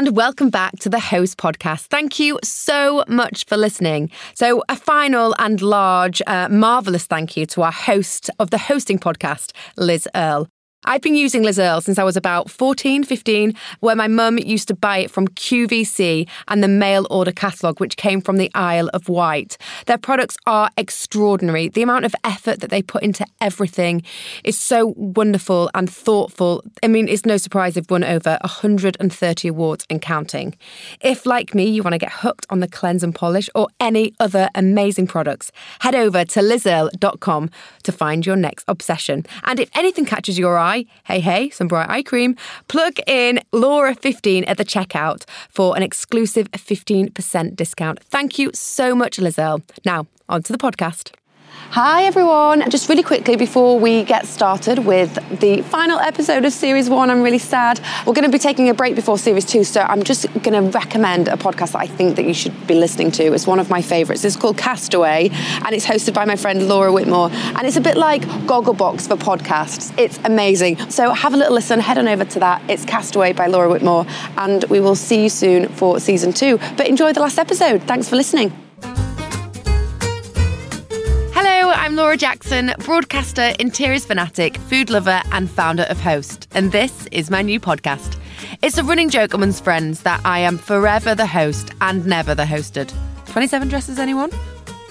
and welcome back to the Host Podcast. Thank you so much for listening. So, a final and large, uh, marvellous thank you to our host of the hosting podcast, Liz Earle. I've been using Liz since I was about 14, 15, where my mum used to buy it from QVC and the mail order catalogue, which came from the Isle of Wight. Their products are extraordinary. The amount of effort that they put into everything is so wonderful and thoughtful. I mean, it's no surprise they've won over 130 awards and counting. If, like me, you want to get hooked on the cleanse and polish or any other amazing products, head over to lizearle.com to find your next obsession. And if anything catches your eye, eye, hey, hey, some bright eye cream, plug in Laura15 at the checkout for an exclusive 15% discount. Thank you so much, Liz Earle. Now, on to the podcast. Hi everyone. Just really quickly before we get started with the final episode of series one, I'm really sad. We're going to be taking a break before series two, so I'm just going to recommend a podcast that I think that you should be listening to. It's one of my favourites. It's called Castaway, and it's hosted by my friend Laura Whitmore, and it's a bit like Gogglebox for podcasts. It's amazing. So have a little listen. Head on over to that. It's Castaway by Laura Whitmore, and we will see you soon for season two. But enjoy the last episode. Thanks for listening. I'm Laura Jackson, broadcaster, interiors fanatic, food lover, and founder of Host. And this is my new podcast. It's a running joke amongst friends that I am forever the host and never the hosted. 27 dresses, anyone?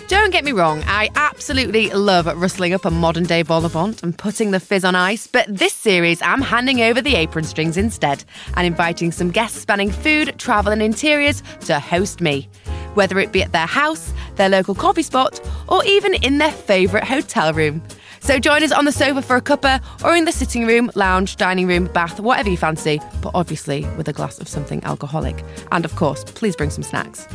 Don't get me wrong, I absolutely love rustling up a modern day au vent and putting the fizz on ice, but this series I'm handing over the apron strings instead and inviting some guests spanning food, travel, and interiors to host me. Whether it be at their house, their local coffee spot, or even in their favourite hotel room. So join us on the sofa for a cuppa or in the sitting room, lounge, dining room, bath, whatever you fancy, but obviously with a glass of something alcoholic. And of course, please bring some snacks.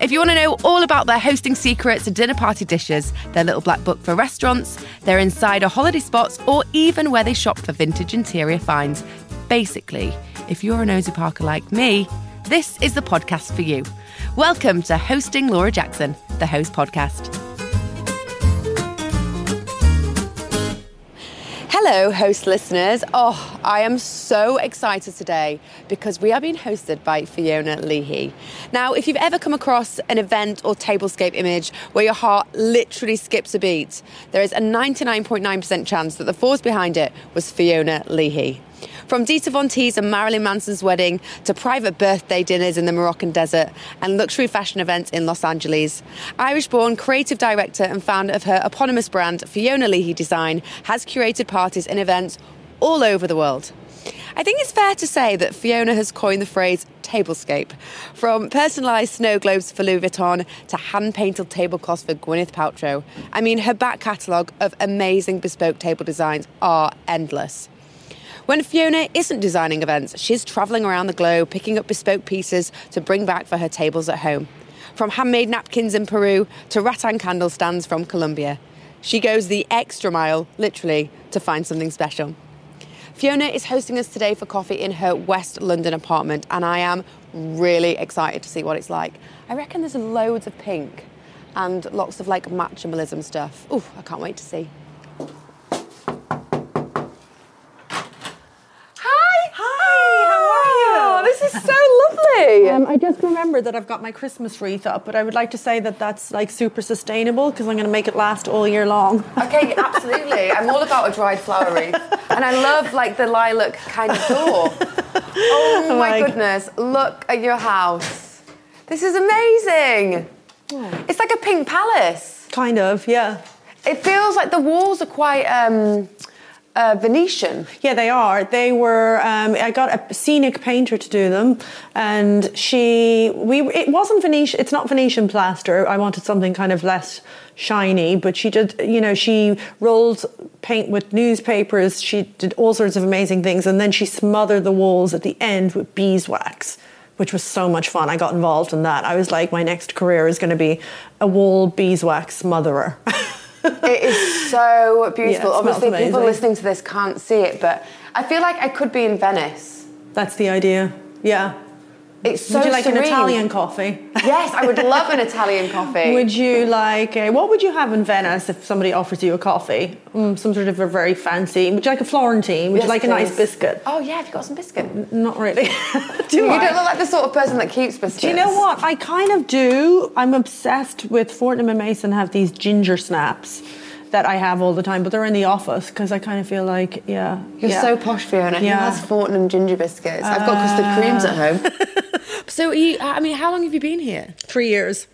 If you want to know all about their hosting secrets, and dinner party dishes, their little black book for restaurants, their insider holiday spots, or even where they shop for vintage interior finds, basically, if you're a nosy parker like me, this is the podcast for you. Welcome to Hosting Laura Jackson, the Host Podcast. Hello, host listeners. Oh, I am so excited today because we are being hosted by Fiona Leahy. Now, if you've ever come across an event or tablescape image where your heart literally skips a beat, there is a 99.9% chance that the force behind it was Fiona Leahy. From Dita Von Teese and Marilyn Manson's wedding to private birthday dinners in the Moroccan desert and luxury fashion events in Los Angeles, Irish born creative director and founder of her eponymous brand, Fiona Leahy Design, has curated parties and events all over the world. I think it's fair to say that Fiona has coined the phrase tablescape. From personalised snow globes for Louis Vuitton to hand painted tablecloths for Gwyneth Paltrow. I mean, her back catalogue of amazing bespoke table designs are endless. When Fiona isn't designing events, she's travelling around the globe picking up bespoke pieces to bring back for her tables at home. From handmade napkins in Peru to rattan candle stands from Colombia. She goes the extra mile, literally, to find something special. Fiona is hosting us today for coffee in her West London apartment, and I am really excited to see what it's like. I reckon there's loads of pink and lots of like maximalism stuff. Ooh, I can't wait to see. Um, I just remember that I've got my Christmas wreath up, but I would like to say that that's like super sustainable because I'm going to make it last all year long. Okay, absolutely. I'm all about a dried flower wreath, and I love like the lilac kind of door. Oh my like, goodness! Look at your house. This is amazing. Oh. It's like a pink palace. Kind of, yeah. It feels like the walls are quite. Um, uh, Venetian. Yeah, they are. They were. Um, I got a scenic painter to do them, and she. We. It wasn't Venetian. It's not Venetian plaster. I wanted something kind of less shiny, but she did. You know, she rolled paint with newspapers. She did all sorts of amazing things, and then she smothered the walls at the end with beeswax. Which was so much fun. I got involved in that. I was like, my next career is going to be a wall beeswax smotherer. it is so beautiful. Yeah, Obviously, people listening to this can't see it, but I feel like I could be in Venice. That's the idea. Yeah. It's so would you like serene. an Italian coffee? Yes, I would love an Italian coffee. Would you like a, what would you have in Venice if somebody offers you a coffee? Mm, some sort of a very fancy. Would you like a Florentine? Would Yes, you like a nice please. biscuit? Oh yeah, have you got some biscuit? Not really. do You I? don't look like the sort of person that keeps biscuits. Do you know what? I kind of do. I'm obsessed with Fortnum and Mason have these ginger snaps that I have all the time, but they're in the office because I kind of feel like, yeah. You're yeah. so posh, Fiona. Who Yeah. has Fortnum ginger biscuits? I've got custard creams at uh. home. so, you, I mean, how long have you been here? Three years.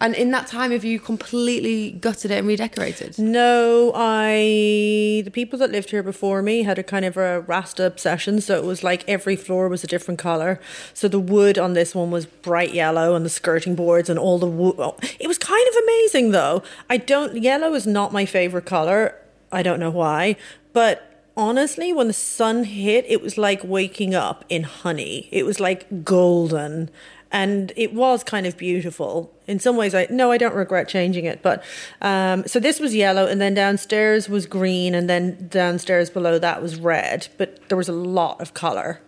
And in that time, have you completely gutted it and redecorated? No, I the people that lived here before me had a kind of a Rasta obsession, so it was like every floor was a different color. So the wood on this one was bright yellow, and the skirting boards and all the wood. Oh, it was kind of amazing, though. I don't yellow is not my favorite color. I don't know why, but honestly, when the sun hit, it was like waking up in honey. It was like golden. And it was kind of beautiful. In some ways, I no, I don't regret changing it. But um, so this was yellow, and then downstairs was green, and then downstairs below that was red. But there was a lot of color,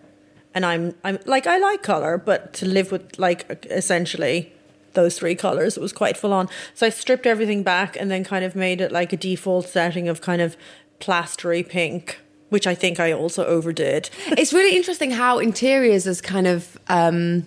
and I'm I'm like I like color, but to live with like essentially those three colors. It was quite full on. So I stripped everything back and then kind of made it like a default setting of kind of plastery pink, which I think I also overdid. it's really interesting how interiors is kind of um,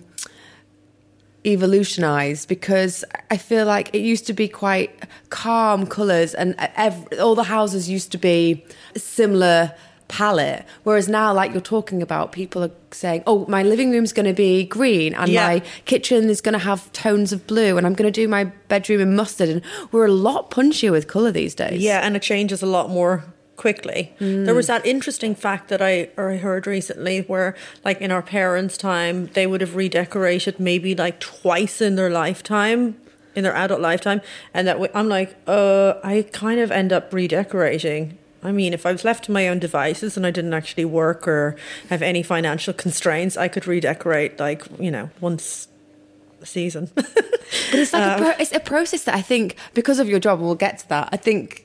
evolutionized because I feel like it used to be quite calm colours and ev- all the houses used to be a similar palette. Whereas now like you're talking about people are saying oh my living room's going to be green and Yeah. my kitchen is going to have tones of blue and i'm going to do my bedroom in mustard. And we're a lot punchier with colour these days. Yeah, and it changes a lot more quickly. There was that interesting fact that I or I heard recently where like in our parents' time they would have redecorated maybe like twice in their lifetime in their adult lifetime and that I'm like uh I kind of end up redecorating I mean, if I was left to my own devices and I didn't actually work or have any financial constraints, I could redecorate like, you know, once a season. But it's like a pro- it's a process that I think because of your job, we'll get to that. I think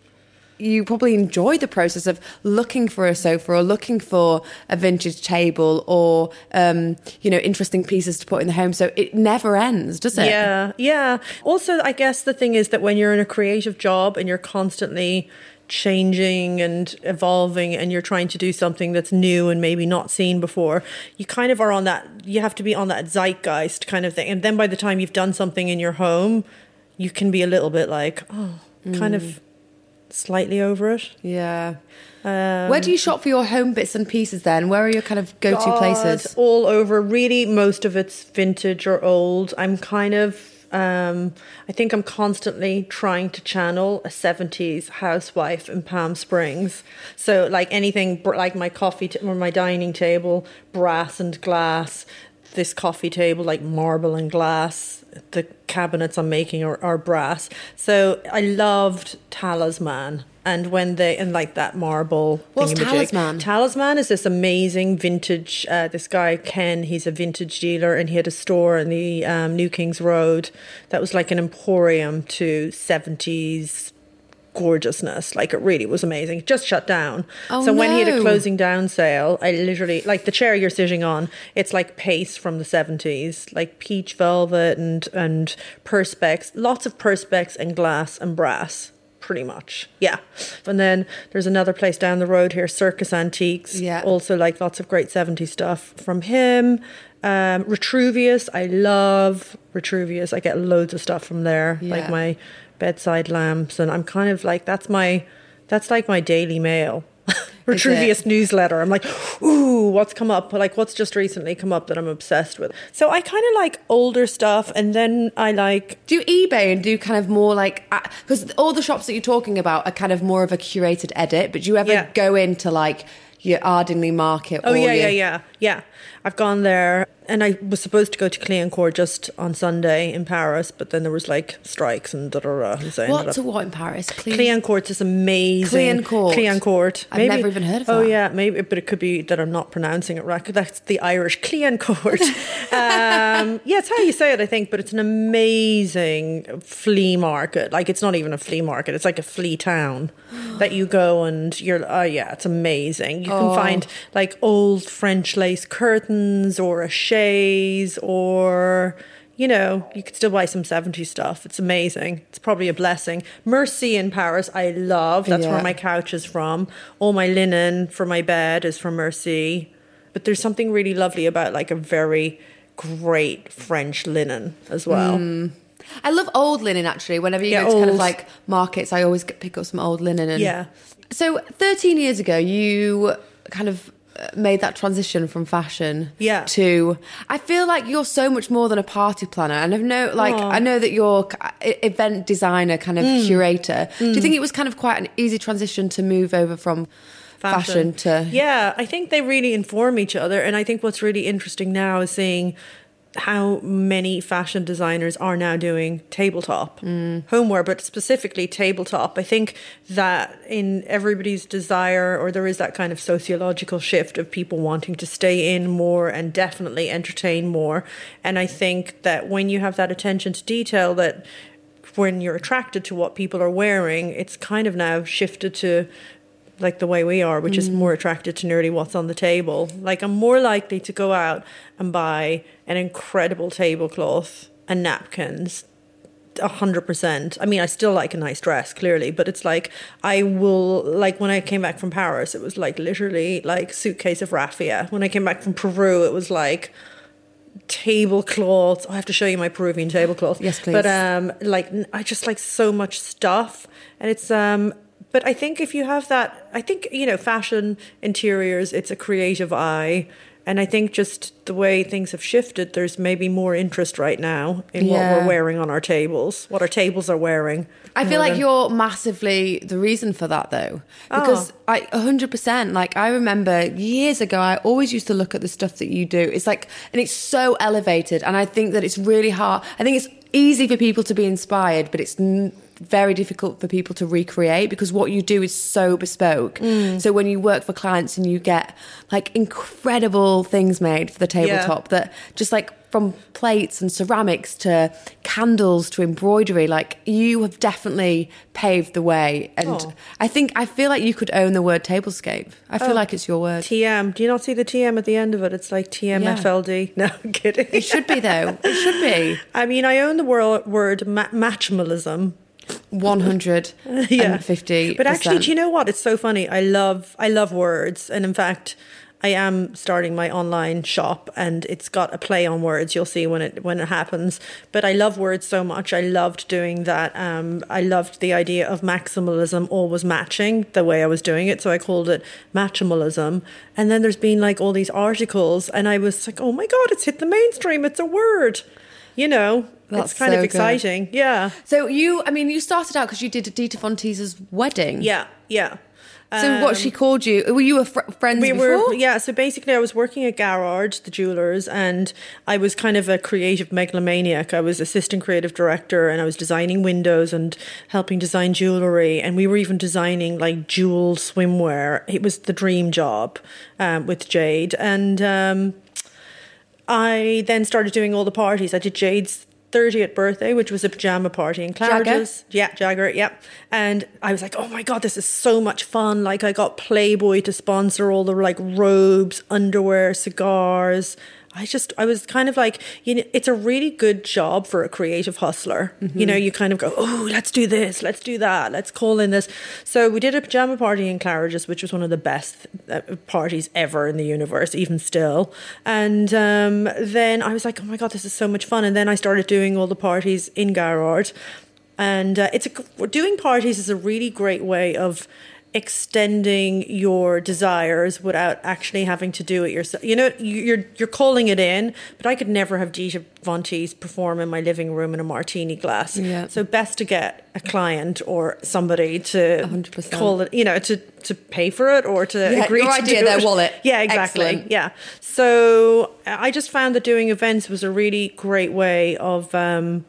you probably enjoy the process of looking for a sofa or looking for a vintage table or um, you know interesting pieces to put in the home. So it never ends, does it? Yeah, yeah. Also, I guess the thing is that when you're in a creative job and you're constantly changing and evolving and you're trying to do something that's new and maybe not seen before, you kind of are on that, you have to be on that zeitgeist kind of thing. And then by the time you've done something in your home, you can be a little bit like, oh, kind of slightly over it. Yeah. Um, Where do you shop for your home bits and pieces then? Where are your kind of go to places? all over. Really, most of it's vintage or old. I'm kind of. Um, I think I'm constantly trying to channel a 70s housewife in Palm Springs. So, like anything, like my coffee t- or my dining table, brass and glass. This coffee table, like marble and glass. The cabinets I'm making are, are brass. So, I loved Talisman. And when they, and like that marble. What's. Talisman? Talisman is this amazing vintage. Uh, this guy Ken, he's a vintage dealer, and he had a store in the um, New Kings Road that was like an emporium to seventies gorgeousness. Like it really was amazing. It just shut down. Oh, so when he had a closing down sale, I literally like the chair you're sitting on. It's like pace from the seventies, like peach velvet and and perspex. Lots of perspex and glass and brass pretty much. Yeah. And then there's another place down the road here, Circus Antiques. Yeah. Also like lots of great 70s stuff from him. Um, Retrouvius, I love Retrouvius. I get loads of stuff from there, Yeah. like my bedside lamps, and I'm kind of like that's my that's like my Daily Mail. Retrouvius newsletter. I'm like, ooh, what's come up? Like, what's just recently come up that I'm obsessed with? So I kind of like older stuff, and then I like Do eBay and do kind of more like uh, because all the shops that you're talking about are kind of more of a curated edit. But do you ever Yeah. go into like your Ardingly Market? Oh or yeah, your- yeah, yeah, yeah. I've gone there, and I was supposed to go to Cliancourt just on Sunday in Paris, but then there was like strikes and da da da. and so I ended What's a what in Paris? Cliancourt is amazing. Cliancourt. Cliancourt. I've never even heard of it. Oh that. yeah, maybe, but it could be that I'm not pronouncing it right. That's the Irish Cliancourt. um, yeah, it's how you say it, I think. But it's an amazing flea market. Like it's not even a flea market; it's like a flea town that you go and you're. Oh yeah, it's amazing. You can Oh. find like old French replace curtains or a chaise or you know, you could still buy some 70s stuff. It's amazing. It's probably a blessing. Merci in Paris, I love. That's Yeah. where my couch is from. All my linen for my bed is from Merci. But there's something really lovely about like a very great French linen as well. Hmm. I love old linen actually. Whenever you Yeah, go to kind of like markets, I always pick up some old linen. And Yeah. So 13 years ago, you kind of made that transition from fashion Yeah. to I feel like you're so much more than a party planner and I know like Aw. I know that you're event designer kind of Mm. curator do you think it was kind of quite an easy transition to move over from fashion, to yeah i think they really inform each other and i think what's really interesting now is seeing how many fashion designers are now doing tabletop homeware but specifically tabletop. I think that in everybody's desire or there is that kind of sociological shift of people wanting to stay in more and definitely entertain more. And i think that when you have that attention to detail that when you're attracted to what people are wearing it's kind of now shifted to like the way we are, which is more attracted to nearly what's on the table. Like I'm more likely to go out and buy an incredible tablecloth and napkins. A hundred percent. I mean, I still like a nice dress, clearly, but it's like I will like when I came back from Paris, it was like literally like suitcase of raffia. When I came back from Peru, it was like tablecloths. I have to show you my Peruvian tablecloth. Yes, please. But um, like I just like so much stuff, and it's um. But I think if you have that, I think you know, fashion interiors. It's a creative eye, and I think just the way things have shifted, there's maybe more interest right now in what we're wearing on our tables, what our tables are wearing. I feel like than- you're massively the reason for that though. Ah. Because Oh. I 100% like I remember years ago I always used to look at the stuff that you do. It's like and it's so elevated and I think that it's really hard. I think it's easy for people to be inspired but it's n- very difficult for people to recreate because what you do is so bespoke. Mm. So when you work for clients and you get like incredible things made for the tabletop that just like from plates and ceramics to candles to embroidery, like you have definitely paved the way. And Oh. I think I feel like you could own the word tablescape. I feel like it's your word. TM. Do you not see the TM at the end of it? It's like TMFLD. No, I'm kidding. It should be though. It should be I mean, I own the wor- word ma- matchmalism. One hundred and fifty. But actually, do you know what? It's so funny. I love I love words, and in fact, I am starting my online shop, and it's got a play on words. You'll see when it when it happens. But I love words so much. I loved doing that. Um, I loved the idea of maximalism always matching the way I was doing it, so I called it matchimalism. And then there's been like all these articles, and I was like, oh my god, it's hit the mainstream. It's a word. You know, That's it's kind so of good. exciting. Yeah, So you, I mean, you started out because you did Dita Von Teese's wedding. yeah, yeah. So what she called you? Were you a fr- friends we before? were yeah so basically i was working at Garrard the jewelers and i was kind of a creative megalomaniac i was assistant creative director and i was designing windows and helping design jewelry and we were even designing like jewel swimwear it was the dream job um, with jade and um, I then started doing all the parties. I did Jade's 30th birthday, which was a pajama party in Claridge's. Yeah, Jagger, yeah. And I was like, oh my God, this is so much fun. Like, I got Playboy to sponsor all the like robes, underwear, cigars. I just, I was kind of like, you know, it's a really good job for a creative hustler. You know, you kind of go, oh, let's do this, let's do that, let's call in this. So we did a pajama party in Claridge's, which was one of the best uh, parties ever in the universe, even still. And um, then I was like, oh my God, this is so much fun. And then I started doing all the parties in Garrard. And uh, it's a, doing parties is a really great way of extending your desires without actually having to do it yourself. You know, you're you're calling it in, but I could never have Dita Von Teese perform in my living room in a martini glass. Yeah. So best to get a client or somebody to 100%. call it, you know, to to pay for it or to Yeah, agree your to idea, their it. wallet. Yeah, exactly. Excellent. Yeah. So I just found that doing events was a really great way of um,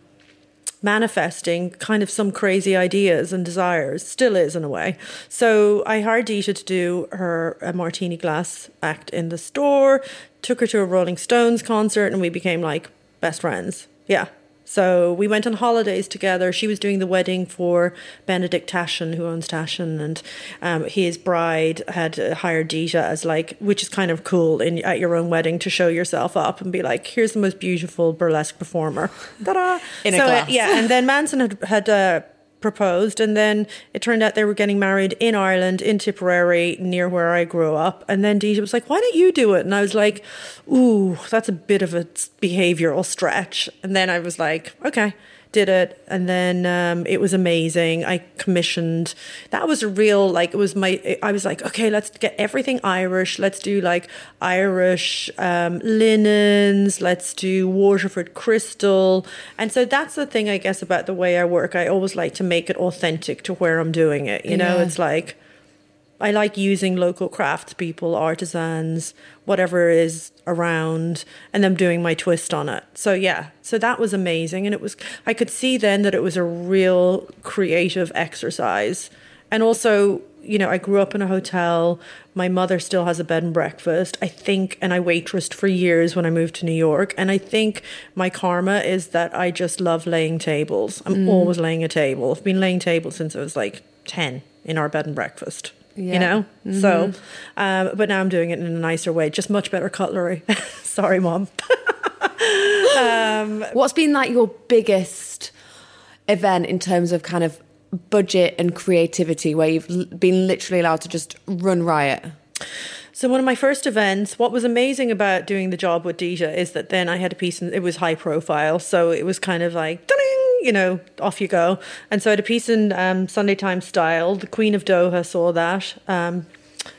manifesting kind of some crazy ideas and desires. Still is in a way. So I hired Dita to do her a martini glass act in the store. Took her to a Rolling Stones concert, and we became like best friends. Yeah. So we went on holidays together. She was doing the wedding for Benedict Taschen, who owns Taschen, and um, his bride had uh, hired Dita as like, which is kind of cool in at your own wedding to show yourself up and be like, here's the most beautiful burlesque performer. Ta-da! In a so, uh, yeah, and then Manson had had. Uh, proposed and then it turned out they were getting married in Ireland in Tipperary near where I grew up. And then Dita was like why don't you do it? And I was like ooh that's a bit of a behavioral stretch. And then I was like okay did it and then um, it was amazing. I commissioned. That was a real like it was my i was like okay let's get everything irish. Let's do like irish um, linens. Let's do waterford crystal. And so that's the thing i guess about the way i work. I always like to make it authentic to where i'm doing it you know? Yeah. it's like I like using local craftspeople, artisans, whatever is around, and them doing my twist on it. So yeah, so that was amazing, and it was. I could see then that it was a real creative exercise, and also, you know, I grew up in a hotel. My mother still has a bed and breakfast. I think, and I waitressed for years when I moved to New York, and I think my karma is that I just love laying tables. I'm mm. always laying a table. I've been laying tables since I was like ten in our bed and breakfast Yeah. you know so um, but now i'm doing it in a nicer way just much better cutlery sorry mom What's been like your biggest event in terms of kind of budget and creativity where you've been literally allowed to just run riot? So one of my first events, what was amazing about doing the job with Dita is that then I had a piece and it was high profile. So it was kind of like, ding, you know, off you go. And so I had a piece in um, Sunday Times style. The Queen of Doha saw that. Um,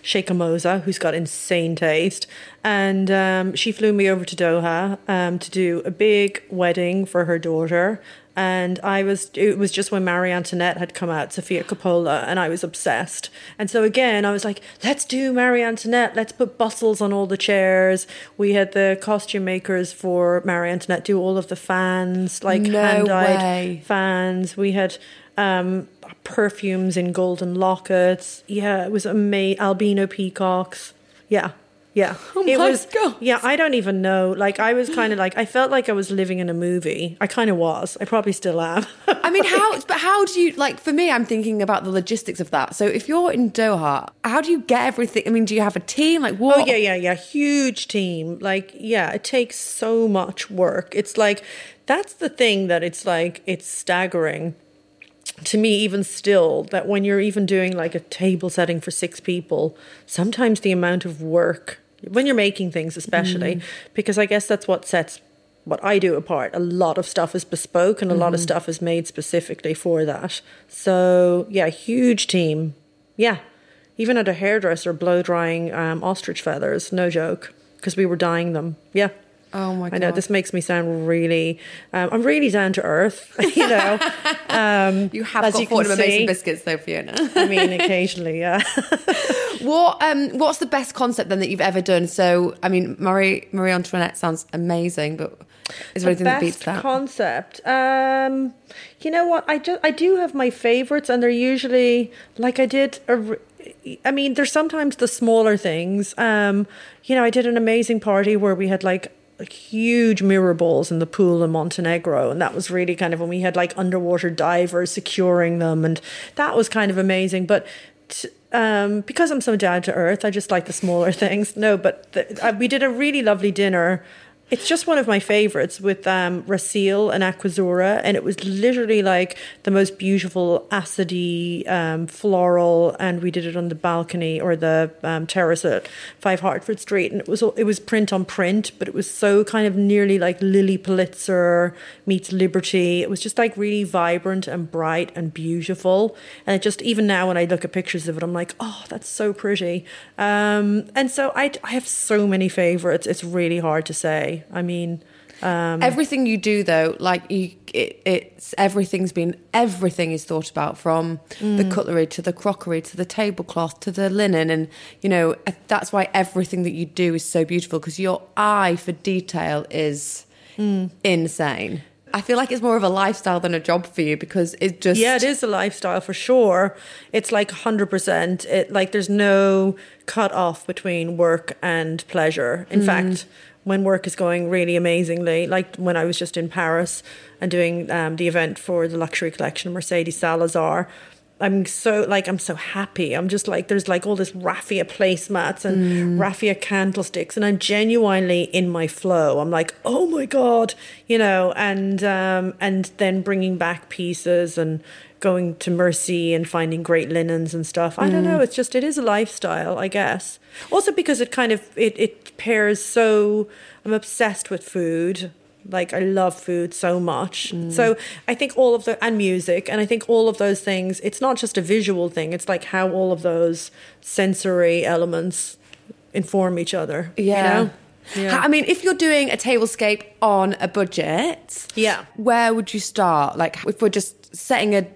Sheikha Moza, who's got insane taste. And um, she flew me over to Doha um, to do a big wedding for her daughter. And I was, it was just when Marie Antoinette had come out, Sofia Coppola, and I was obsessed. And so again, I was like, let's do Marie Antoinette. Let's put bustles on all the chairs. We had the costume makers for Marie Antoinette do all of the fans, like No hand-dyed way. fans. We had um, perfumes in golden lockets. Yeah, it was amazing. Albino peacocks. Yeah. Yeah. Oh it was God. Yeah, I don't even know. Like I was kind of like I felt like I was living in a movie. I kind of was. I probably still am. I mean, how? But how do you like? For me, I'm thinking about the logistics of that. So, if you're in Doha, how do you get everything? I mean, do you have a team? Like, oh, what? Oh yeah, yeah, yeah. Huge team. Like, yeah, it takes so much work. It's like that's the thing that it's like it's staggering to me even still that when you're even doing like a table setting for six people, sometimes the amount of work when you're making things especially because I guess that's what sets what I do apart. A lot of stuff is bespoke and a lot of stuff is made specifically for that. So, yeah, huge team. Yeah. Even at a hairdresser blow drying um, ostrich feathers, no joke, because we were dyeing them. Yeah. Oh my God. I know this makes me sound really. Um, I'm really down to earth, you know. Um, You have got you can Fortnum and Mason see. biscuits, though, Fiona. I mean, occasionally, yeah. what? Um, what's the best concept then that you've ever done? So, I mean, Marie Marie Antoinette sounds amazing, but is there anything that beats that? concept. Um, you know what? I just I do have my favorites, and they're usually like I did. A, I mean, there's sometimes the smaller things. Um, you know, I did an amazing party where we had like huge mirror balls in the pool in Montenegro, and that was really kind of when we had like underwater divers securing them, and that was kind of amazing. But t- um, because I'm so down to earth, I just like the smaller things. No, but the, uh, we did a really lovely dinner. It's just one of my favorites with um, Racil and Aquazzura, and it was literally like the most beautiful acidy um, floral. And we did it on the balcony or the um, terrace at Five Hertford Street, and it was it was print on print, but it was so kind of nearly like Lilly Pulitzer meets Liberty. It was just like really vibrant and bright and beautiful, and it just even now when I look at pictures of it, I'm like, oh, that's so pretty. Um, and so I I have so many favorites. It's really hard to say. I mean. Um, everything you do, though, like you, it, it's everything's been everything is thought about from the mm. cutlery to the crockery to the tablecloth to the linen, and you know uh, that's why everything that you do is so beautiful because your eye for detail is mm. insane. I feel like it's more of a lifestyle than a job for you because it just Yeah, it is a lifestyle for sure. It's like 100%. It like there's no cut off between work and pleasure. In fact, when work is going really amazingly, like when I was just in Paris and doing um, the event for the luxury collection Mercedes Salazar. I'm so like I'm so happy. I'm just like there's like all this raffia placemats and Mm. raffia candlesticks, and I'm genuinely in my flow. I'm like, oh my god, you know, and um, and then bringing back pieces and going to Merci and finding great linens and stuff. I Mm. don't know. It's just it is a lifestyle, I guess. Also because it kind of it it pairs so. I'm obsessed with food. Like I love food so much. Mm. So I think all of the and music and I think all of those things, it's not just a visual thing, it's like how all of those sensory elements inform each other. Yeah. You know? Yeah. I mean, if you're doing a tablescape on a budget, Yeah. where would you start? Like, if we're just setting a,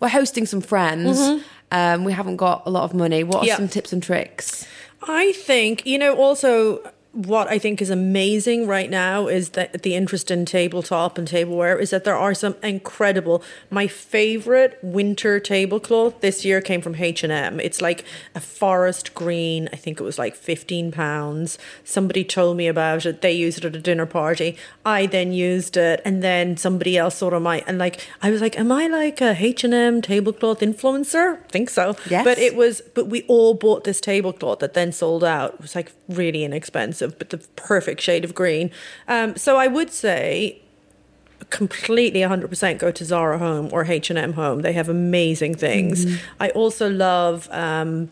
we're hosting some friends, um, we haven't got a lot of money. What are Mm-hmm. Yeah. some tips and tricks? I think, you know, also what I think is amazing right now is that the interest in tabletop and tableware is that there are some incredible. My favorite winter tablecloth this year came from H and M. It's like a forest green. I think it was like fifteen pounds. Somebody told me about it. They used it at a dinner party. I then used it, and then somebody else sort of might. And like I was like, am I like a H and M tablecloth influencer? think so. Yes. But it was. But we all bought this tablecloth that then sold out. It was like really inexpensive, but the perfect shade of green. Um, so I would say completely 100% go to Zara Home or H&M Home. They have amazing things. I also love um,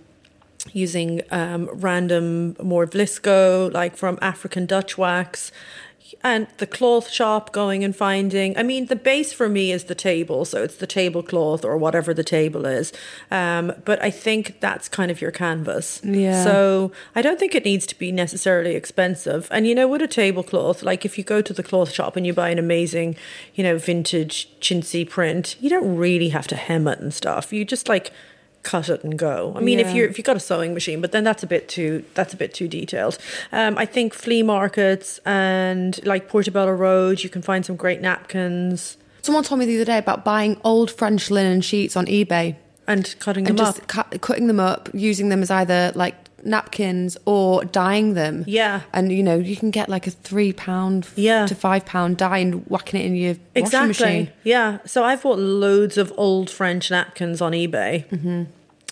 using um, random more Vlisco, like from African Dutch wax. And the cloth shop going and finding. I mean, the base for me is the table, so it's the tablecloth or whatever the table is. Um, but I think that's kind of your canvas. Yeah. So I don't think it needs to be necessarily expensive. And you know, with a tablecloth, like if you go to the cloth shop and you buy an amazing, you know, vintage chintzy print, you don't really have to hem it and stuff. You just like cut it and go. I mean, if you're if you've got a sewing machine, but then that's a bit too that's a bit too detailed. Um, I think flea markets and like Portobello Road, you can find some great napkins Someone told me the other day about buying old French linen sheets on eBay and cutting them and up. just cut, cutting them up, using them as either like napkins or dyeing them. Yeah. And you know, you can get like a three pound Yeah. to five pound dye and whacking it in your washing machine. Yeah. So I've bought loads of old French napkins on eBay. Mm-hmm.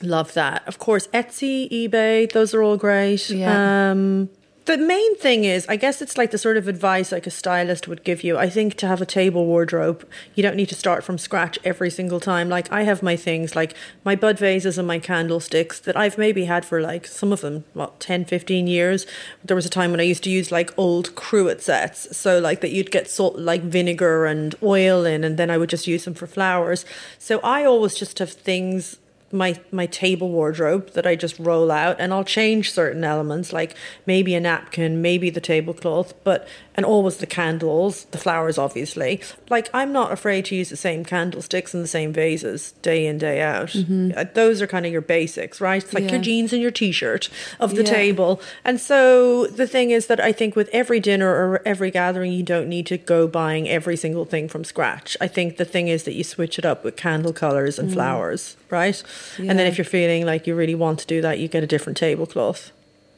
Love that. Of course, Etsy, eBay, those are all great. Yeah. Um, the main thing is, I guess it's like the sort of advice like a stylist would give you. I think to have a table wardrobe, you don't need to start from scratch every single time. Like I have my things like my bud vases and my candlesticks that I've maybe had for like some of them, what, 10, 15 years. There was a time when I used to use like old cruet sets. So like that you'd get salt, like vinegar and oil in, and then I would just use them for flowers. So I always just have things my my table wardrobe that I just roll out and I'll change certain elements like maybe a napkin, maybe the tablecloth, but and always the candles, the flowers obviously. Like I'm not afraid to use the same candlesticks and the same vases day in day out. Uh, Those are kind of your basics, right? It's like Yeah. your jeans and your t-shirt of the Yeah. table. And so the thing is that I think with every dinner or every gathering you don't need to go buying every single thing from scratch. I think the thing is that you switch it up with candle colors and flowers, right? And then if you're feeling like you really want to do that, you get a different tablecloth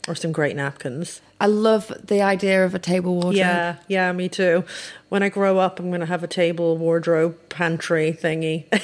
or some great napkins. I love the idea of a table wardrobe. Yeah, yeah, me too. When I grow up, I'm going to have a table wardrobe pantry thingy.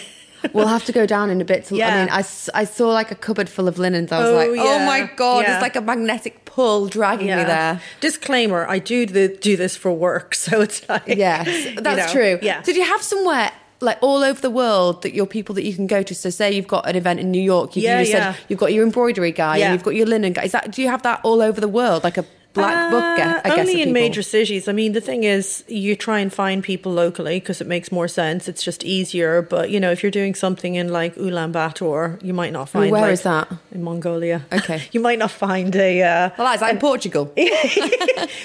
We'll have to go down in a bit. To, I Yeah. mean, I saw like a cupboard full of linens. I was Oh, like, oh my God, Yeah. it's like a magnetic pull dragging me there. Disclaimer: I do the, do this for work, so it's like Yes, you that's know, true. Yeah. Did you have somewhere like all over the world that your people that you can go to? So, say you've got an event in New York, you, Yeah, you yeah. said you've got your embroidery guy Yeah. and you've got your linen guy. Is that do you have that all over the world, like a black book? I guess Uh, only in people? major cities. I mean, the thing is, you try and find people locally because it makes more sense. It's just easier. But you know, if you're doing something in like Ulaanbaatar, you might not find. Where like, is that? In Mongolia. Okay. you might not find a. Uh, Well, that's like in Portugal.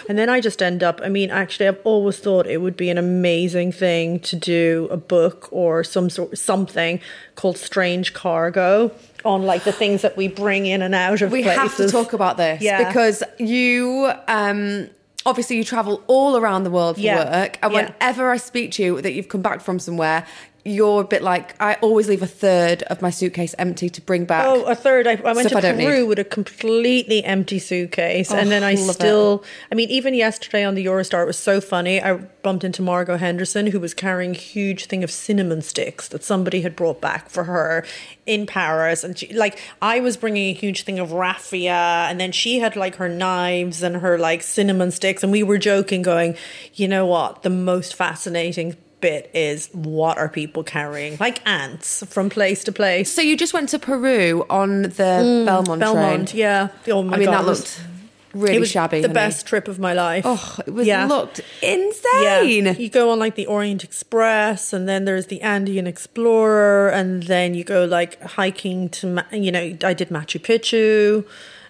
and then I just end up. I mean, actually, I've always thought it would be an amazing thing to do a book or some sort something called Strange Cargo on like the things that we bring in and out of places. we places. have to talk about this Yeah. because you um obviously you travel all around the world for Yeah. work and Yeah. whenever i speak to you that you've come back from somewhere you're a bit like I always leave a third of my suitcase empty to bring back. Oh, a third. I, I went to Peru with a completely empty suitcase, and Oh, then I oh, it. still. I mean, even yesterday on the Eurostar, it was so funny. I bumped into Margot Henderson, who was carrying a huge thing of cinnamon sticks that somebody had brought back for her in Paris, and she, like I was bringing a huge thing of raffia, and then she had like her knives and her like cinnamon sticks, and we were joking, going, you know what, the most fascinating. Bit is what are people carrying like ants from place to place so you just went to Peru on the Belmond, Belmond, train. yeah. Oh my I mean, God, that looked really it was shabby. The honey. best trip of my life. Oh, it was Yeah. looked Yeah. insane. You go on like the Orient Express, and then there's the Andean Explorer, and then you go like hiking to, you know, I did Machu Picchu.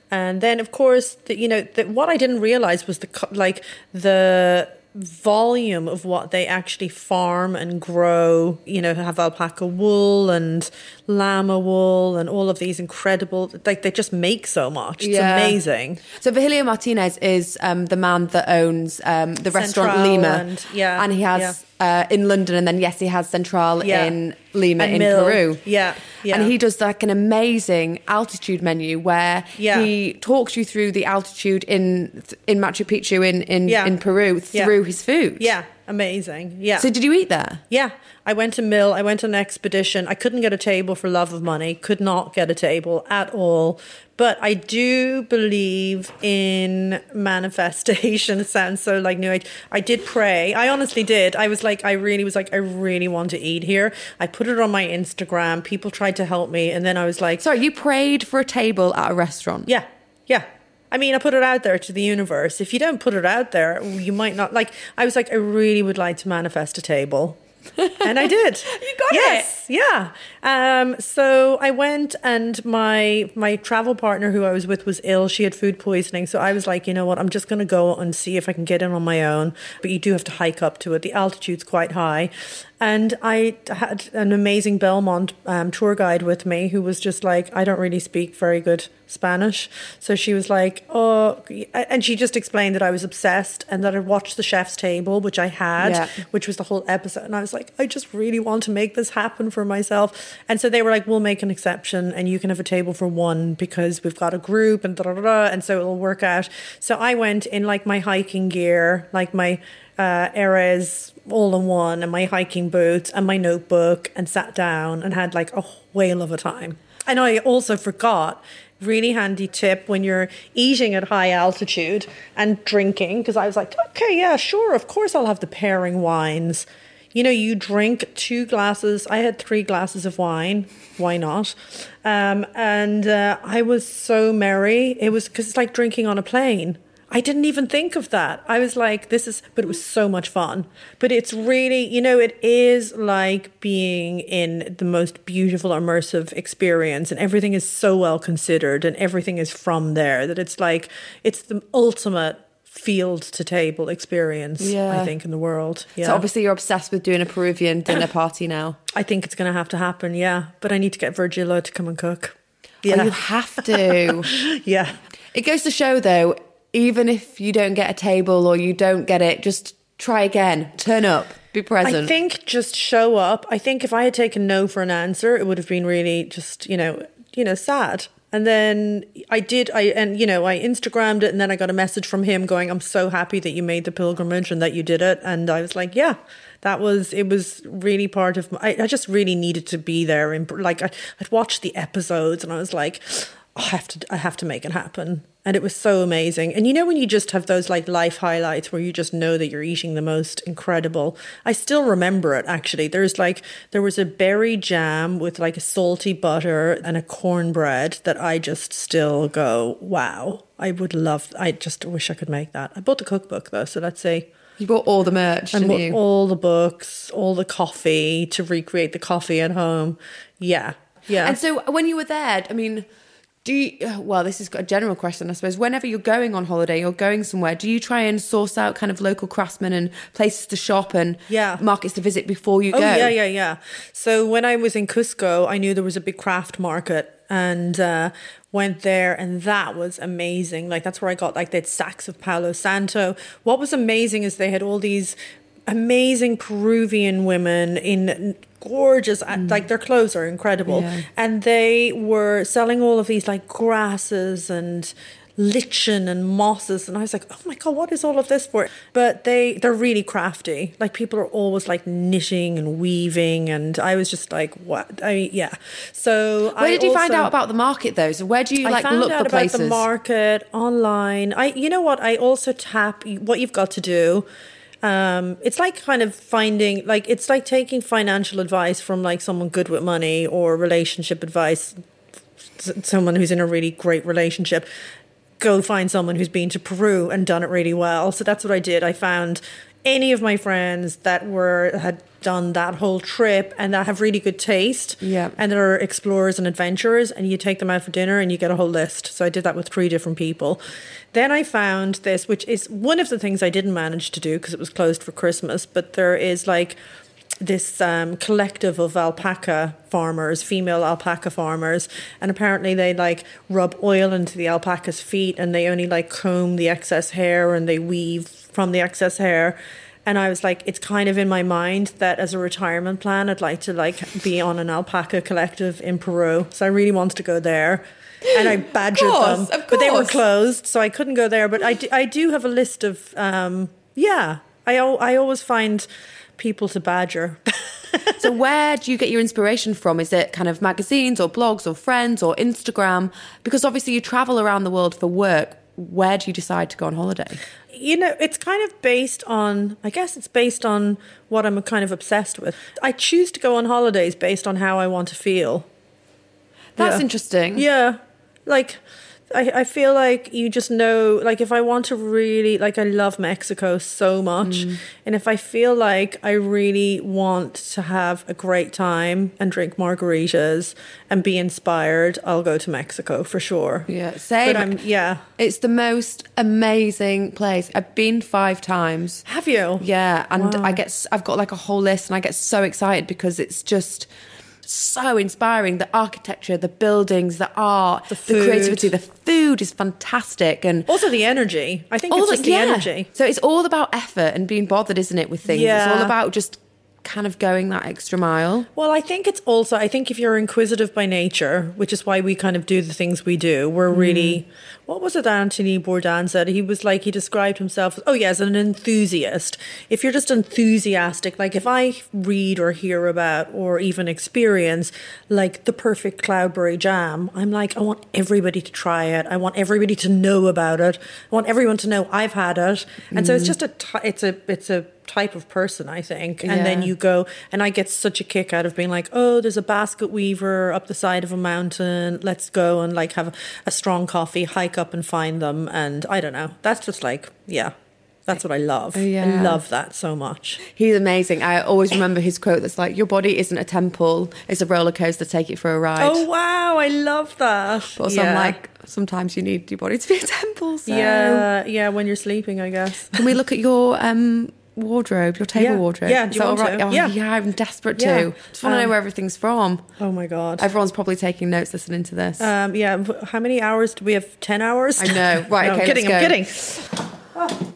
And then, of course, the, you know, the, what I didn't realize was the like the volume of what they actually farm and grow. You know, have alpaca wool and llama wool and all of these incredible. Like they just make so much. It's Yeah. amazing. So Virgilio Martinez is um, the man that owns um, the restaurant Lima, and- yeah, and he has uh, in London, and then yes, he has Central Yeah. in Lima And in Mil. Peru. Yeah, yeah. and he does like an amazing altitude menu where Yeah. he talks you through the altitude in in Machu Picchu in in, in Peru through his food. Yeah, amazing. Yeah. So did you eat there? yeah, I went to Mil. I went on an expedition. I couldn't get a table for love of money. Could not get a table at all. But I do believe in manifestation. It sounds so like new age. I did pray. I honestly did. I was like, I really was like, I really want to eat here. I put it on my Instagram. People tried to help me, and then I was like, Sorry, you prayed for a table at a restaurant. yeah, yeah. I mean, I put it out there to the universe. If you don't put it out there, you might not like. I was like, I really would like to manifest a table. and I did. You got it. yes, yeah. Um, so I went, and my my travel partner, who I was with, was ill. She had food poisoning, so I was like, you know what? I'm just going to go and see if I can get in on my own. But you do have to hike up to it. The altitude's quite high, and I had an amazing Belmond um, tour guide with me who was just like, I don't really speak very good Spanish. So she was like, oh, and she just explained that I was obsessed and that I watched the chef's table, which I had, Yeah. which was the whole episode. And I was like, I just really want to make this happen for myself. And so they were like, we'll make an exception and you can have a table for one because we've got a group and da da da. And so it'll work out. So I went in like my hiking gear, like my uh, all in one and my hiking boots and my notebook and sat down and had like a whale of a time. And I also forgot really handy tip when you're eating at high altitude and drinking because I was like, okay, yeah, sure, of course I'll have the pairing wines. You know, you drink two glasses. I had three glasses of wine. Why not? Um, and uh, I was so merry. It was because it's like drinking on a plane. I didn't even think of that. I was like, this is, but it was so much fun. But it's really, you know, it is like being in the most beautiful, immersive experience, and everything is so well considered, and everything is from there that it's like, it's the ultimate field to table experience, Yeah. I think, in the world. Yeah. So obviously you're obsessed with doing a Peruvian dinner party now. I think it's going to have to happen, yeah. But I need to get Virgilio to come and cook. Oh, Yeah. you have to. yeah. It goes to show, though, even if you don't get a table or you don't get it, just try again. Turn up. Be present. I think just show up. I think if I had taken no for an answer, it would have been really just, you know, you know, sad. And then I did I and you know, I Instagrammed it and then I got a message from him going, I'm so happy that you made the pilgrimage and that you did it. And I was like, Yeah, that was it was really part of my I, I just really needed to be there and like I, I'd watched the episodes and I was like, "Oh, I have to I have to make it happen. And it was so amazing. And you know when you just have those like life highlights where you just know that you're eating the most incredible. I still remember it actually. There's like there was a berry jam with like a salty butter and a cornbread that I just still go, wow. I would love I just wish I could make that. I bought the cookbook though, so let's see. you bought all the merch, And you? all the books, all the coffee to recreate the coffee at home. Yeah. Yeah. And so when you were there, I mean, do you, well, this is a general question, I suppose. Whenever you're going on holiday or going somewhere, do you try and source out kind of local craftsmen and places to shop and Yeah. markets to visit before you Oh go? yeah, yeah, yeah. So when I was in Cusco, I knew there was a big craft market and uh, went there, and that was amazing. Like that's where I got like had sacks of Palo Santo. What was amazing is they had all these amazing Peruvian women in gorgeous, mm. like their clothes are incredible, Yeah. and they were selling all of these like grasses and lichen and mosses and I was like oh my god what is all of this for but they they're really crafty like people are always like knitting and weaving and I was just like what I yeah so Where I did you find out about the market though? So where do you I like found look out for about places? the market online. I, you know what? I also tap what you've got to do. Um, it's like kind of finding, like it's like taking financial advice from like someone good with money or relationship advice, someone who's in a really great relationship. Go find someone who's been to Peru and done it really well. So that's what I did. I found any of my friends that were had done that whole trip and that have really good taste Yeah. and they're explorers and adventurers and you take them out for dinner and you get a whole list so i did that with three different people then i found this which is one of the things i didn't manage to do because it was closed for christmas but there is like this um, collective of alpaca farmers, female alpaca farmers, and apparently they like rub oil into the alpaca's feet and they only like comb the excess hair and they weave from the excess hair. And I was like, it's kind of in my mind that as a retirement plan, I'd like to like be on an alpaca collective in Peru. So I really wanted to go there. And I badgered course, them, of but they were closed, so I couldn't go there. But I do, I do have a list of, um, yeah, I, I always find people to badger. so where do you get your inspiration from? Is it kind of magazines or blogs or friends or Instagram? Because obviously you travel around the world for work. Where do you decide to go on holiday? you know, it's kind of based on, I guess it's based on what I'm kind of obsessed with. I choose to go on holidays based on how I want to feel. That's Yeah. interesting. Yeah. Like, I, I feel like you just know, like, if I want to really, like, I love Mexico so much. Mm. And if I feel like I really want to have a great time and drink margaritas and be inspired, I'll go to Mexico for sure. Yeah, same. But I'm, yeah. It's the most amazing place. I've been five times. Have you? Yeah, and Wow. I get I've got like a whole list, and I get so excited because it's just so inspiring. The architecture, the buildings, the art, the, food. creativity. The food is fantastic, and Also the energy. I think it's the- just the energy. So it's all about effort and being bothered, isn't it? With things, yeah. it's all about just kind of going that extra mile. Well, I think it's also, I think if you're inquisitive by nature, which is why we kind of do the things we do, we're really, mm. What was it Anthony Bourdain said? He was like, he described himself oh, yeah, as an enthusiast. If you're just enthusiastic, like if I read or hear about or even experience like the perfect cloudberry jam, I'm like, I want everybody to try it. I want everybody to know about it. I want everyone to know I've had it. And so it's mm. just a, it's a, it's a, type of person i think and then you go and I get such a kick out of being like, oh, there's a basket weaver up the side of a mountain. Let's go and like have a strong coffee, hike up and find them. And I don't know. That's just like, yeah, that's what I love. I Yeah. love that so much. He's amazing. I always remember his quote that's like, Your body isn't a temple, it's a roller coaster, take it for a ride. Oh, wow. I love that. But also, yeah. I'm like, sometimes you need your body to be a temple. So. yeah, yeah, when you're sleeping, I guess. Can we look at your um, wardrobe, your table Yeah. wardrobe? Yeah, do you want all right? to? Oh, Yeah. yeah, I'm desperate Yeah. to. Just want to know Um, where everything's from. Oh my God. Everyone's probably taking notes listening to this. um, yeah, how many hours do we have? 10 hours? I know. Right, No, I'm okay, kidding, let's I'm go. kidding.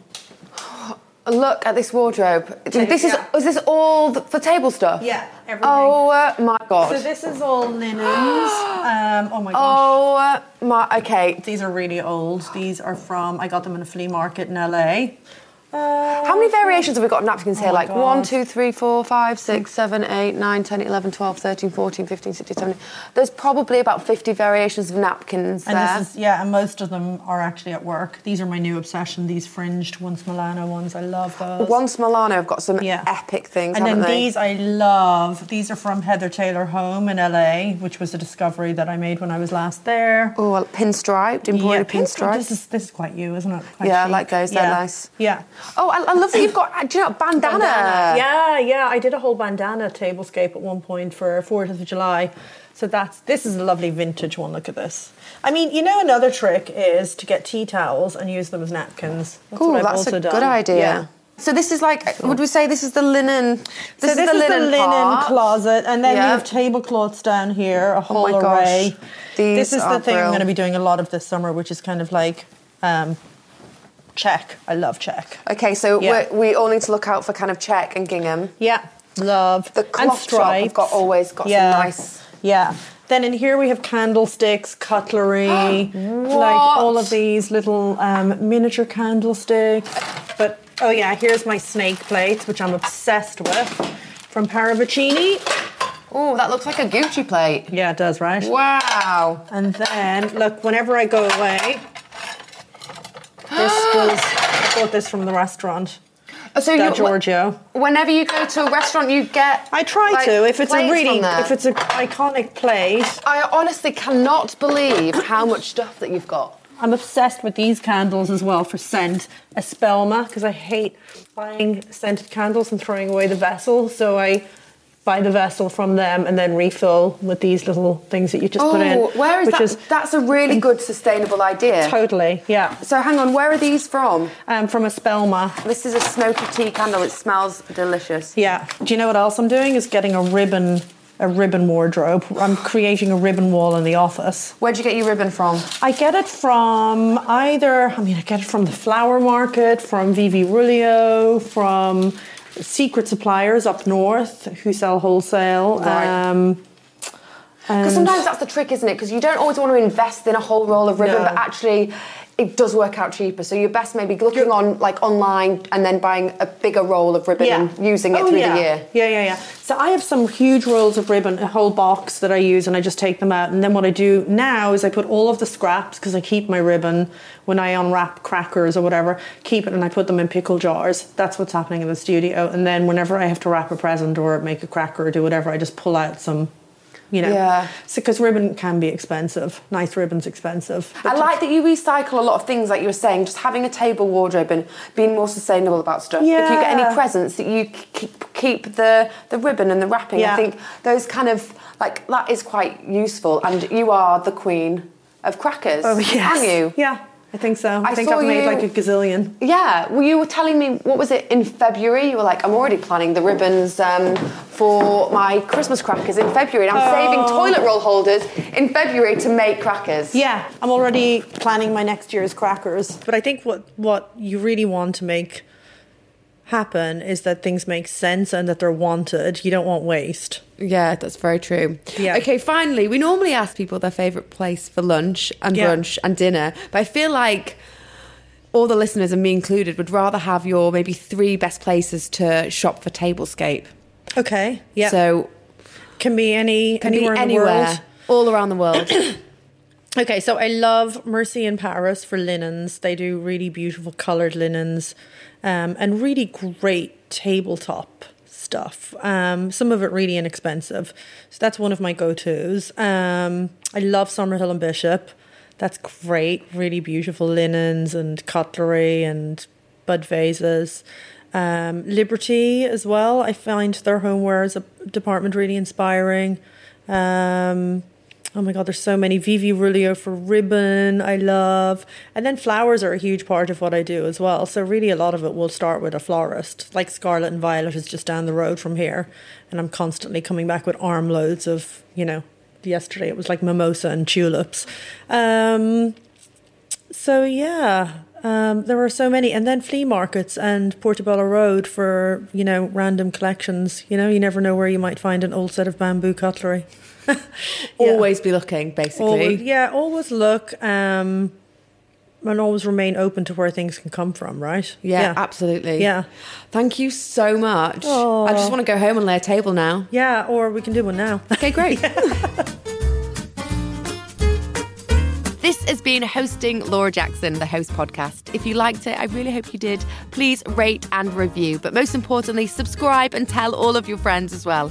Look at this wardrobe. This is yeah. is this all th- for table stuff? Yeah, everything. Oh uh, my god. So this is all linens. Um, oh my gosh. oh uh, my. Okay. These are really old. These are from, I got them in a flea market in LA. Uh, How many variations have we got of napkins here? Oh my like God. 1, 2, 3, 4, 5, 6, 7, 8, 9, 10, 11, 12, 13, 14, 15, 16, 17. There's probably about 50 variations of napkins and there. this is, yeah, and most of them are actually at work. These are my new obsession, these fringed Once Milano ones. I love those. Once Milano have got some Yeah. epic things, and then they? these I love. These are from Heather Taylor Home in LA, which was a discovery that I made when I was last there. Oh, well, pinstriped, embroidered pinstripes. This is this is quite you, isn't it? Quite Yeah, I like those, they're Yeah. nice. Yeah. Oh, I, I love that you've got, uh, do you know, bandana. Yeah, yeah. I did a whole bandana tablescape at one point for Fourth of July. So that's this is a lovely vintage one. Look at this. I mean, you know, another trick is to get tea towels and use them as napkins. That's Oh, what I've that's also a done. good idea. Yeah. So this is like, would we say this is the linen? This so is this the linen, part. closet, and then Yeah. you have tablecloths down here, a whole my gosh. array. These this is are the thing I'm going to be doing a lot of this summer, which is kind of like um, check. I love check. Okay, so Yeah. we're, all need to look out for kind of check and gingham. Yeah, love The and cloth shop stripes. have got always got some nice- Yeah. Then in here we have candlesticks, cutlery, like all of these little um, miniature candlesticks. But oh yeah, here's my snake plates, which I'm obsessed with, from Paravicini. Oh, that looks like a Gucci plate. Yeah, it does, right? Wow. And then look, whenever I go away, this was I bought this from the restaurant. So Da you, Giorgio. whenever you go to a restaurant, you get. I try like, to if it's a plates really from there. if it's an iconic place. I honestly cannot believe how much stuff that you've got. I'm obsessed with these candles as well for scent. Espelma, because I hate buying scented candles and throwing away the vessel. So I buy the vessel from them and then refill with these little things that you just put in. Oh, where is which that? That's a really good sustainable idea. totally, yeah. So hang on, where are these from? Um, from Espelma. This is a smoky tea candle. It smells delicious. Yeah. Do you know what else I'm doing? Is getting a ribbon, a ribbon wardrobe. I'm creating a ribbon wall in the office. Where'd you get your ribbon from? I get it from either, I mean, I get it from the flower market, from VV Rouleaux, from secret suppliers up north who sell wholesale. Right. Um, Because sometimes that's the trick, isn't it? Because you don't always want to invest in a whole roll of ribbon, No. but actually it does work out cheaper. So you're best maybe looking on like online and then buying a bigger roll of ribbon and using it Oh, through yeah. the year. Yeah, yeah, yeah. So I have some huge rolls of ribbon, a whole box that I use, and I just take them out. And then what I do now is I put all of the scraps because I keep my ribbon when I unwrap crackers or whatever. Keep it and I put them in pickle jars. That's what's happening in the studio. And then whenever I have to wrap a present or make a cracker or do whatever, I just pull out some. You know, Yeah. because ribbon can be expensive. Nice ribbon's expensive. I like that you recycle a lot of things, like you were saying, just having a table wardrobe and being more sustainable about stuff. Yeah. If you get any presents, that you keep, keep the, the ribbon and the wrapping. Yeah. I think those kind of, like, that is quite useful. And you are the queen of crackers, Oh yes. aren't you? Yeah, I think so. I, I think I've made you- like a gazillion. Yeah, well, you were telling me, what was it, in February? You were like, I'm already planning the ribbons um, for my Christmas crackers in February. And I'm saving toilet roll holders in February to make crackers. Yeah, I'm already planning my next year's crackers. But I think what what you really want to make happen is that things make sense and that they're wanted. You don't want waste. Yeah, that's very true. Yeah. Okay, finally, we normally ask people their favourite place for lunch and Yeah. brunch and dinner, but I feel like all the listeners, and me included, would rather have your maybe three best places to shop for tablescape. Okay. Yeah. So can be any can anywhere be in anywhere, the world. all around the world. Okay, so I love Merci in Paris for linens. They do really beautiful colored linens um, and really great tabletop stuff. Um, some of it really inexpensive. So that's one of my go tos. Um, I love Summerill and Bishop. That's great. Really beautiful linens and cutlery and bud vases. Um, Liberty as well. I find their homeware as a department really inspiring. Um, oh my god, there's so many. VV Rouleaux for ribbon, I love. And then flowers are a huge part of what I do as well. So really a lot of it will start with a florist. Like Scarlet and Violet is just down the road from here. And I'm constantly coming back with armloads of, you know, yesterday it was like mimosa and tulips. Um, so yeah, um, there are so many, and then flea markets and Portobello Road for you know random collections. You know, you never know where you might find an old set of bamboo cutlery. Yeah. Always be looking, basically. Always, yeah, always look um, and always remain open to where things can come from. Right? Yeah, absolutely. Yeah. Thank you so much. Aw. I just want to go home and lay a table now. Yeah, or we can do one now. Okay, great. This has been Hosting Laura Jackson, the host podcast. If you liked it, I really hope you did. Please rate and review, but most importantly, subscribe and tell all of your friends as well.